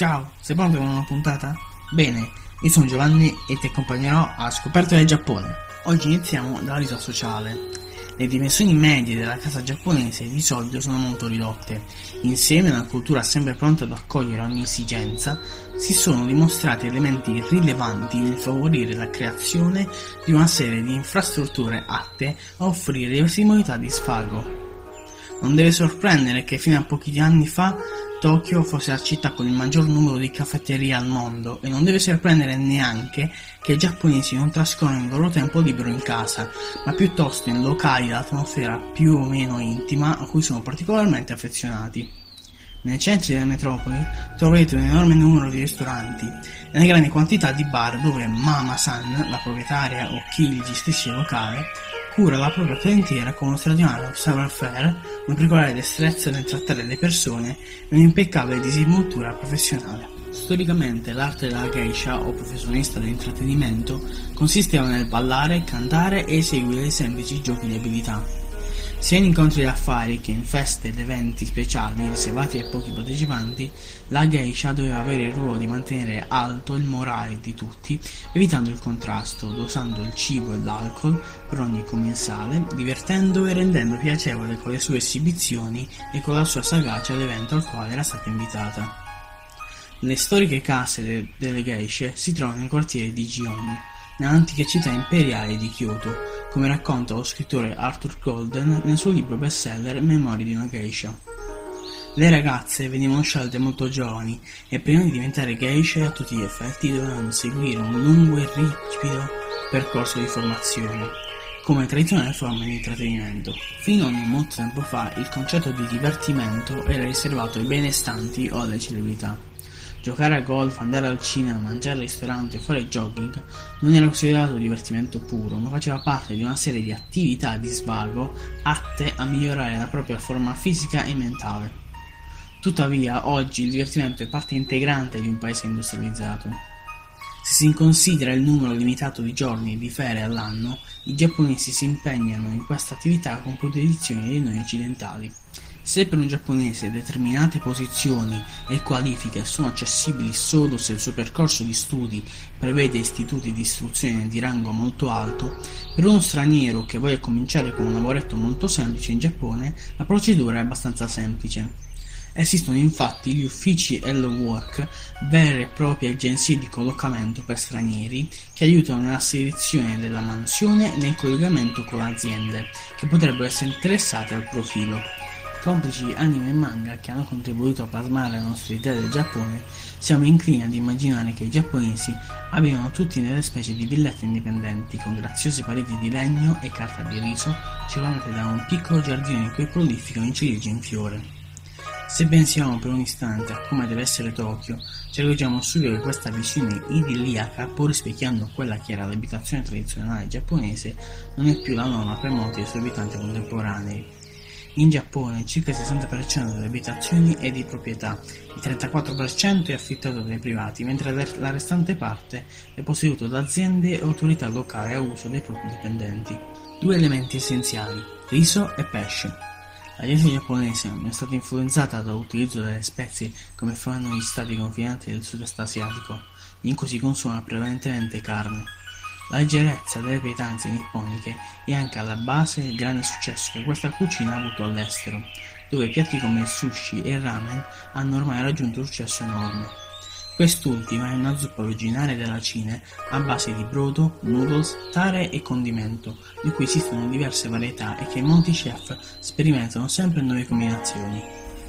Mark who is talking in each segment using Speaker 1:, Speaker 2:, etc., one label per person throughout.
Speaker 1: Ciao, sei pronto per una puntata? Bene, io sono Giovanni e ti accompagnerò a Scoperta del Giappone. Oggi iniziamo dalla vita sociale. Le dimensioni medie della casa giapponese di solito sono molto ridotte. Insieme a una cultura sempre pronta ad accogliere ogni esigenza, si sono dimostrati elementi rilevanti nel favorire la creazione di una serie di infrastrutture atte a offrire diverse modalità di sfago. Non deve sorprendere che fino a pochi anni fa Tokyo fosse la città con il maggior numero di caffetterie al mondo e non deve sorprendere neanche che i giapponesi non trascorrono il loro tempo libero in casa, ma piuttosto in locali d'atmosfera più o meno intima a cui sono particolarmente affezionati. Nei centri delle metropoli troverete un enorme numero di ristoranti e una grande quantità di bar dove Mama-san, la proprietaria o chi gli gestisce il locale, cura la propria clientela con uno straordinario savoir-faire, una particolare destrezza nel trattare le persone e un'impeccabile disinvoltura professionale. Storicamente l'arte della geisha o professionista dell'intrattenimento consisteva nel ballare, cantare e eseguire semplici giochi di abilità. Sia in incontri d'affari che in feste ed eventi speciali riservati ai pochi partecipanti, la geisha doveva avere il ruolo di mantenere alto il morale di tutti, evitando il contrasto, dosando il cibo e l'alcol per ogni commensale, divertendo e rendendo piacevole con le sue esibizioni e con la sua sagacia l'evento al quale era stata invitata. Le storiche case de- delle geishe si trovano nel quartiere di Gion, nell'antica città imperiale di Kyoto, come racconta lo scrittore Arthur Golden nel suo libro bestseller Memorie di una geisha. Le ragazze venivano scelte molto giovani e prima di diventare geisha a tutti gli effetti dovevano seguire un lungo e rigido percorso di formazione, come tradizionale forma di intrattenimento. Fino a non molto tempo fa il concetto di divertimento era riservato ai benestanti o alle celebrità. Giocare a golf, andare al cinema, mangiare al ristorante o fare jogging non era considerato divertimento puro, ma faceva parte di una serie di attività di svago atte a migliorare la propria forma fisica e mentale. Tuttavia, oggi il divertimento è parte integrante di un paese industrializzato. Se si considera il numero limitato di giorni e di ferie all'anno, i giapponesi si impegnano in questa attività con più dedizione di noi occidentali. Se per un giapponese determinate posizioni e qualifiche sono accessibili solo se il suo percorso di studi prevede istituti di istruzione di rango molto alto, per uno straniero che voglia cominciare con un lavoretto molto semplice in Giappone la procedura è abbastanza semplice. Esistono infatti gli uffici Hello Work, vere e proprie agenzie di collocamento per stranieri, che aiutano nella selezione della mansione e nel collegamento con aziende che potrebbero essere interessate al profilo. Complici anime e manga che hanno contribuito a plasmare la nostra idea del Giappone, siamo inclini ad immaginare che i giapponesi abbiano tutti delle specie di villette indipendenti con graziose pareti di legno e carta di riso circondate da un piccolo giardino in cui prolificano i ciliegi in fiore. Se pensiamo per un istante a come deve essere Tokyo, ci accorgiamo subito che questa visione idilliaca, pur rispecchiando quella che era l'abitazione tradizionale giapponese, non è più la norma per molti dei suoi abitanti contemporanei. In Giappone circa il 60% delle abitazioni è di proprietà, il 34% è affittato dai privati, mentre la restante parte è posseduto da aziende e autorità locali a uso dei propri dipendenti. Due elementi essenziali, riso e pesce. La dieta giapponese non è stata influenzata dall'utilizzo delle spezie come fanno gli stati confinanti del sud-est asiatico, in cui si consuma prevalentemente carne. La leggerezza delle pietanze nipponiche è anche alla base del grande successo che questa cucina ha avuto all'estero, dove piatti come il sushi e il ramen hanno ormai raggiunto un successo enorme. Quest'ultima è una zuppa originaria della Cina a base di brodo, noodles, tare e condimento, di cui esistono diverse varietà e che molti chef sperimentano sempre nuove combinazioni.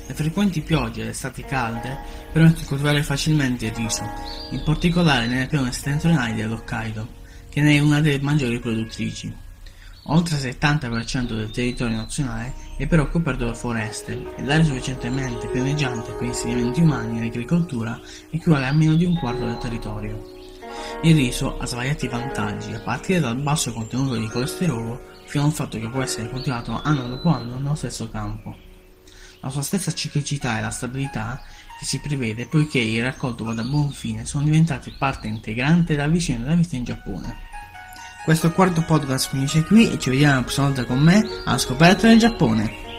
Speaker 1: Le frequenti piogge ed estati calde permettono di coltivare facilmente il riso, in particolare nelle pianure settentrionali dell'Hokkaido che ne è una delle maggiori produttrici. Oltre il 70% del territorio nazionale è però coperto da foreste e l'area sufficientemente pianeggiante per insediamenti umani e agricoltura equivale a meno di un quarto del territorio. Il riso ha svariati vantaggi, a partire dal basso contenuto di colesterolo fino al fatto che può essere coltivato anno dopo anno nello stesso campo. La sua stessa ciclicità e la stabilità che si prevede poiché il raccolto vada a buon fine sono diventate parte integrante della visione della vita in Giappone. Questo quarto podcast finisce qui e ci vediamo la prossima volta con me alla scoperta del Giappone.